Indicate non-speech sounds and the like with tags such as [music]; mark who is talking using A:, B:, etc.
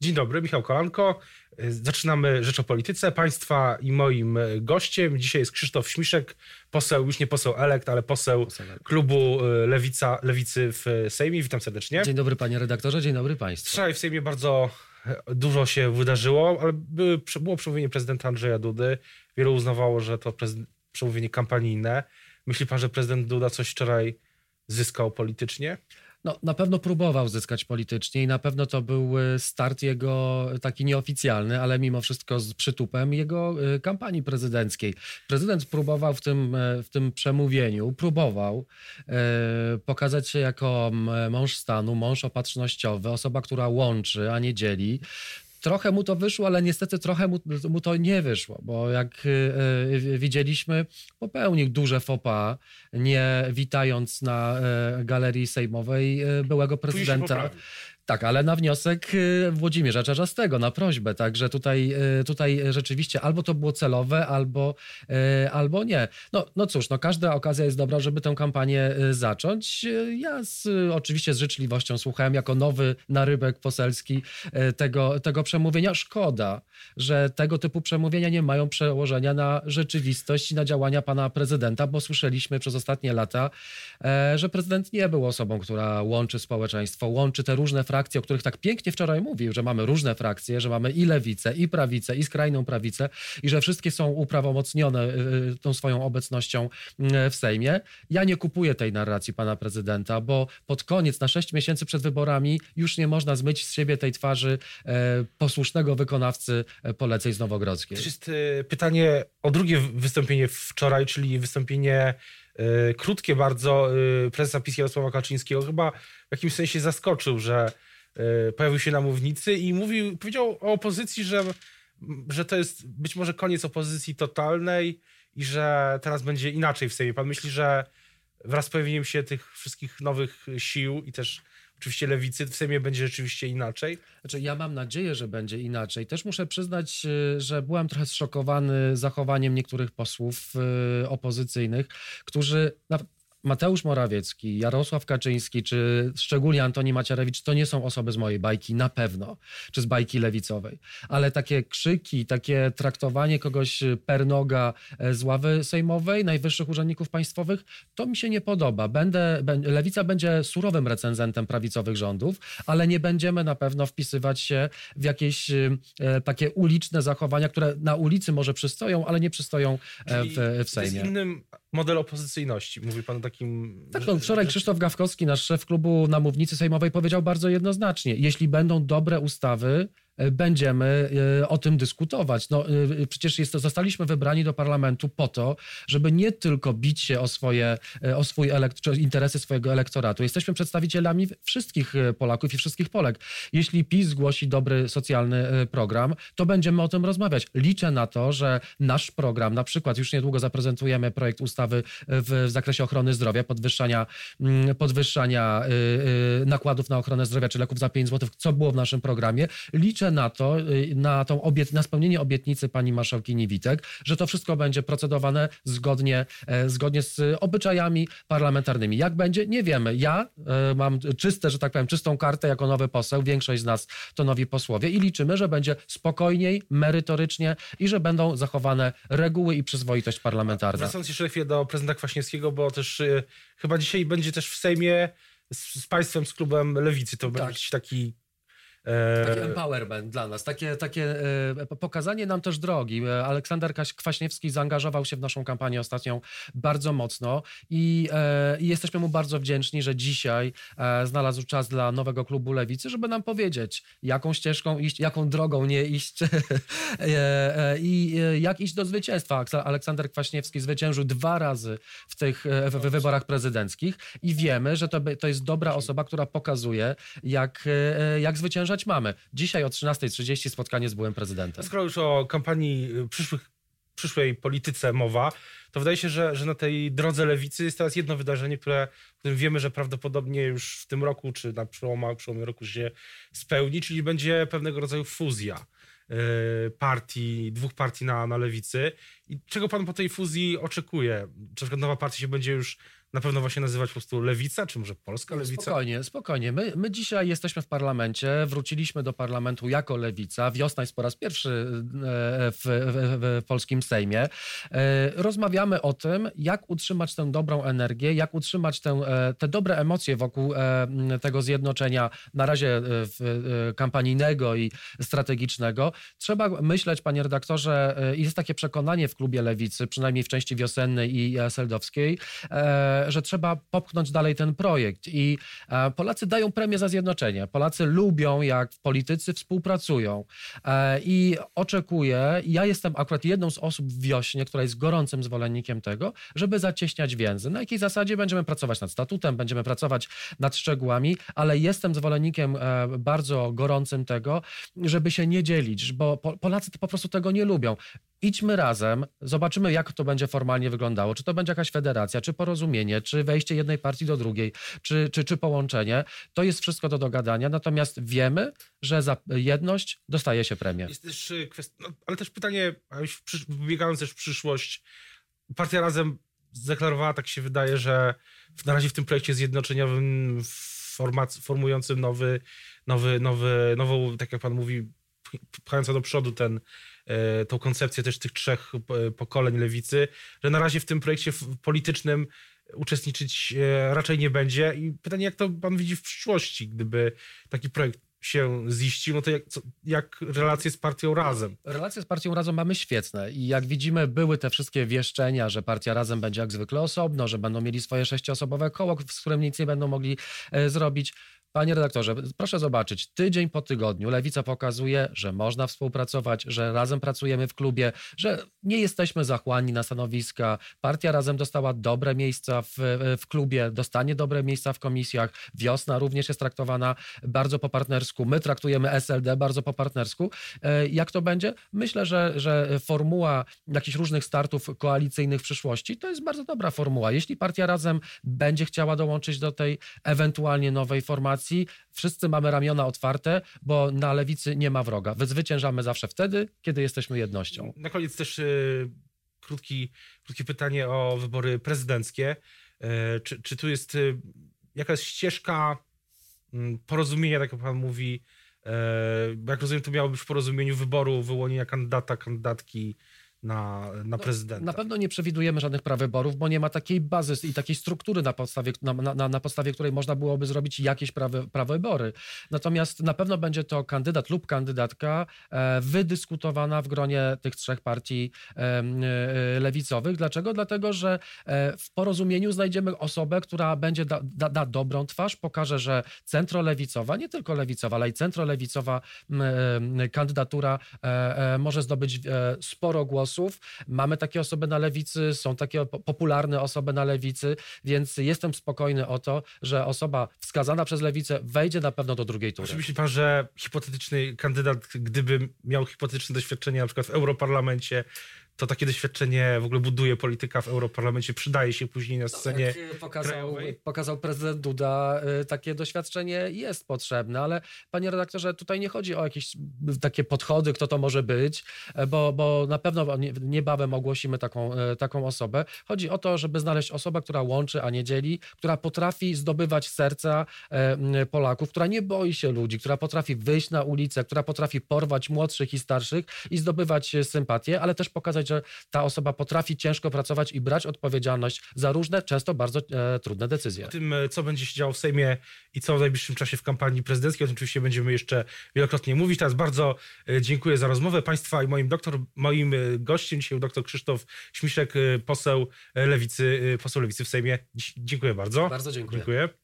A: Dzień dobry, Michał Kolanko. Zaczynamy Rzecz o Polityce. Państwa i moim gościem dzisiaj jest Krzysztof Śmiszek, poseł, już nie poseł elekt, ale poseł, klubu y, Lewica, Lewicy w Sejmie. Witam serdecznie.
B: Dzień dobry panie redaktorze, dzień dobry państwu.
A: Wczoraj w Sejmie bardzo dużo się wydarzyło, ale były, było przemówienie prezydenta Andrzeja Dudy. Wielu uznawało, że to przemówienie kampanijne. Myśli pan, że prezydent Duda coś wczoraj zyskał politycznie?
B: No, na pewno próbował zyskać politycznie i na pewno to był e, start jego taki nieoficjalny, ale mimo wszystko z przytupem jego e, kampanii prezydenckiej. Prezydent próbował w tym, e, w tym przemówieniu, próbował e, pokazać się jako mąż stanu, mąż opatrznościowy, osoba, która łączy, a nie dzieli trochę mu to wyszło, ale niestety trochę mu, mu to nie wyszło, bo jak y, widzieliśmy, popełnił duże fopa, nie witając na y, galerii sejmowej y, byłego prezydenta. Tak, ale na wniosek y, Włodzimierza Czarzastego, na prośbę. Także tutaj, y, tutaj rzeczywiście albo to było celowe, albo, y, albo nie. No, no cóż, no każda okazja jest dobra, żeby tę kampanię zacząć. Ja z, oczywiście z życzliwością słuchałem jako nowy narybek poselski tego, tego przemówienia. Szkoda, że tego typu przemówienia nie mają przełożenia na rzeczywistość i na działania pana prezydenta, bo słyszeliśmy przez ostatnie lata, że prezydent nie był osobą, która łączy społeczeństwo, łączy te różne frakcje, frakcje, o których tak pięknie wczoraj mówił, że mamy różne frakcje, że mamy i lewicę, i prawicę, i skrajną prawicę i że wszystkie są uprawomocnione y, y, tą swoją obecnością y, w Sejmie. Ja nie kupuję tej narracji pana prezydenta, bo pod koniec, na sześć miesięcy przed wyborami już nie można zmyć z siebie tej twarzy e, posłusznego wykonawcy e, poleceń z Nowogrodzkiej.
A: To jest e, pytanie o drugie wystąpienie wczoraj, czyli wystąpienie krótkie bardzo prezesa PiS Jarosława Kaczyńskiego. Chyba w jakimś sensie zaskoczył, że pojawił się na mównicy i mówił, powiedział o opozycji, że, że to jest być może koniec opozycji totalnej i że teraz będzie inaczej w Sejmie. Pan myśli, że wraz z pojawieniem się tych wszystkich nowych sił i też oczywiście lewicy w Sejmie będzie rzeczywiście inaczej?
B: Znaczy, ja mam nadzieję, że będzie inaczej. Też muszę przyznać, e, że byłem trochę zszokowany zachowaniem niektórych posłów e, opozycyjnych, którzy Mateusz Morawiecki, Jarosław Kaczyński, czy szczególnie Antoni Macierewicz, to nie są osoby z mojej bajki, na pewno, czy z bajki lewicowej. Ale takie krzyki, takie traktowanie kogoś per noga e, z ławy sejmowej, najwyższych urzędników państwowych, to mi się nie podoba. Będę, lewica będzie surowym recenzentem prawicowych rządów, ale nie będziemy na pewno wpisywać się w jakieś e, takie uliczne zachowania, które na ulicy może przystoją, ale nie przystoją e, w, w Sejmie.
A: Model opozycyjności, mówi pan takim...
B: Tak, no, wczoraj Krzysztof Gawkowski, nasz szef klubu na mównicy sejmowej powiedział bardzo jednoznacznie, jeśli będą dobre ustawy, będziemy e, o tym dyskutować. No, e, przecież jest zostaliśmy wybrani do parlamentu po to, żeby nie tylko bić się o swoje, e, o swój elekt- interesy swojego elektoratu. Jesteśmy przedstawicielami wszystkich Polaków i wszystkich Polek. Jeśli PiS zgłosi dobry socjalny program, to będziemy o tym rozmawiać. Liczę na to, że nasz program, na przykład już niedługo zaprezentujemy projekt ustawy w, w zakresie ochrony zdrowia, podwyższania, mm, podwyższania nakładów na ochronę zdrowia czy leków za 5 zł, co było w naszym programie. Liczę na to, y, na, tą obiet, na spełnienie obietnicy pani marszałkini Witek, że to wszystko będzie procedowane zgodnie, e, zgodnie z obyczajami parlamentarnymi. Jak będzie? Nie wiemy. Ja e, mam czyste, że tak powiem, czystą kartę jako nowy poseł. Większość z nas to nowi posłowie i liczymy, że będzie spokojniej, merytorycznie i że będą zachowane reguły i przyzwoitość parlamentarna.
A: Wracając jeszcze chwilę do prezydenta Kwaśniewskiego, bo też y, chyba dzisiaj będzie też w Sejmie z, z państwem, z klubem Lewicy. To tak. będzie taki
B: Taki empowerment dla nas, takie, takie e, pokazanie nam też drogi. E, Aleksander Kwaśniewski zaangażował się w naszą kampanię ostatnią bardzo mocno i, e, i jesteśmy mu bardzo wdzięczni, że dzisiaj znalazł czas dla nowego klubu Lewicy, żeby nam powiedzieć, jaką ścieżką iść, jaką drogą nie iść [laughs] i jak iść do zwycięstwa. Aleksander Kwaśniewski zwyciężył dwa razy w tych w wyborach prezydenckich i wiemy, że to, to jest dobra osoba, która pokazuje, jak, jak zwyciężać mamy. Dzisiaj o 13.30 spotkanie z byłym prezydentem.
A: Skoro już o kampanii y, przyszłych, przyszłej polityce mowa, to wydaje się, że, że na tej drodze lewicy jest teraz jedno wydarzenie, które, którym wiemy, że prawdopodobnie już w tym roku, czy na przełomie, przełomie roku się spełni, czyli będzie pewnego rodzaju fuzja y, partii, dwóch partii na, na lewicy. I czego pan po tej fuzji oczekuje? Czy nowa partia się będzie już na pewno właśnie nazywać po prostu lewica, czy może polska lewica?
B: Spokojnie, spokojnie. My, my dzisiaj jesteśmy w parlamencie, wróciliśmy do parlamentu jako lewica. Wiosna jest po raz pierwszy e, w, w, w polskim Sejmie. E, rozmawiamy o tym, jak utrzymać tę dobrą energię, jak utrzymać tę, e, te dobre emocje wokół tego zjednoczenia, na razie kampanijnego i strategicznego. Trzeba myśleć, panie redaktorze, jest takie przekonanie w klubie lewicy, przynajmniej w części wiosennej i seldowskiej, że trzeba popchnąć dalej ten projekt. I e, Polacy dają premię za zjednoczenie. Polacy lubią, jak politycy współpracują. E, I oczekuję, ja jestem akurat jedną z osób w wiośnie, która jest gorącym zwolennikiem tego, żeby zacieśniać więzy. Na jakiej zasadzie będziemy pracować nad statutem, będziemy pracować nad szczegółami, ale jestem zwolennikiem e, bardzo gorącym tego, żeby się nie dzielić, bo Polacy po prostu tego nie lubią idźmy razem, zobaczymy, jak to będzie formalnie wyglądało. Czy to będzie jakaś federacja, czy porozumienie, czy wejście jednej partii do drugiej, czy, czy, czy połączenie. To jest wszystko do dogadania, natomiast wiemy, że za jedność dostaje się premię.
A: Jest też y, kwestia, no, ale też pytanie, wybiegając też w przyszłość, partia Razem zdeklarowała, tak się wydaje, że na razie w tym projekcie zjednoczeniowym format, formującym nowy, nowy, nowy, nową, tak jak pan mówi, pchająca do przodu ten, tą koncepcję też tych trzech e, pokoleń lewicy, że na razie w tym projekcie politycznym uczestniczyć e, raczej nie będzie. I pytanie, jak to pan widzi w przyszłości, gdyby taki projekt się ziścił, no to jak, co, jak relacje z partią Razem?
B: Relacje z partią Razem mamy świetne i jak widzimy były te wszystkie wieszczenia, że partia Razem będzie jak zwykle osobno, że będą mieli swoje sześcioosobowe koło, z którym nic nie będą mogli e, zrobić. Panie redaktorze, proszę zobaczyć, tydzień po tygodniu Lewica pokazuje, że można współpracować, że razem pracujemy w klubie, że nie jesteśmy zachłanni na stanowiska. Partia razem dostała dobre miejsca w, w klubie, dostanie dobre miejsca w komisjach. Wiosna również jest traktowana bardzo po partnersku. My traktujemy SLD bardzo po partnersku. E, jak to będzie? Myślę, że, że formuła jakichś różnych startów koalicyjnych w przyszłości to jest bardzo dobra formuła. Jeśli partia razem będzie chciała dołączyć do tej ewentualnie nowej formacji, wszyscy mamy ramiona otwarte, bo na lewicy nie ma wroga. Wyzwyciężamy zawsze wtedy, kiedy jesteśmy jednością.
A: Na koniec też y, krótki, krótkie pytanie o wybory prezydenckie. Y, czy, czy tu jest y, jakaś ścieżka mm, porozumienia, tak jak pan mówi, jak rozumiem, to miało być w porozumieniu wyboru, wyłonienia kandydata, kandydatki na, na no, prezydenta.
B: Na pewno nie przewidujemy żadnych prawyborów, bo nie ma takiej bazy i takiej struktury, na podstawie, na, na, na podstawie której można byłoby zrobić jakieś prawy, prawybory. Natomiast na pewno będzie to kandydat lub kandydatka e, wydyskutowana w gronie tych trzech partii e, e, lewicowych. Dlaczego? Dlatego, że e, w porozumieniu znajdziemy osobę, która będzie da, da, da dobrą twarz, pokaże, że centrolewicowa, nie tylko lewicowa, ale i centrolewicowa kandydatura e, e, może zdobyć sporo głosów głosów. Mamy takie osoby na lewicy, są takie popularne osoby na lewicy, więc jestem spokojny o to, że osoba wskazana przez lewicę wejdzie na pewno do drugiej tury.
A: Czy myśli pan, że hipotetyczny kandydat, gdyby miał hipotetyczne doświadczenie na przykład w Europarlamencie, to takie doświadczenie w ogóle buduje polityka w Europarlamencie, przydaje się później na scenie
B: tak, pokazał, pokazał prezydent Duda, y, takie doświadczenie jest potrzebne, ale panie redaktorze, tutaj nie chodzi o jakieś takie podchody, kto to może być, e, bo, bo na pewno niebawem ogłosimy taką, e, taką osobę. Chodzi o to, żeby znaleźć osobę, która łączy, a nie dzieli, która potrafi zdobywać serca e, Polaków, która nie boi się ludzi, która potrafi wyjść na ulicę, która potrafi porwać młodszych i starszych i zdobywać sympatię, ale też pokazać że ta osoba potrafi ciężko pracować i brać odpowiedzialność za różne, często bardzo e, trudne decyzje.
A: O tym, e, co będzie się działo w Sejmie i co w najbliższym czasie w kampanii prezydenckiej, o tym oczywiście będziemy jeszcze wielokrotnie mówić. Teraz bardzo e, dziękuję za rozmowę Państwa i moim doktor, moim e, gościem dzisiaj doktor Krzysztof Śmiszek, poseł Lewicy, poseł Lewicy w Sejmie. Dziękuję bardzo.
B: Bardzo dziękuję.
A: dziękuję.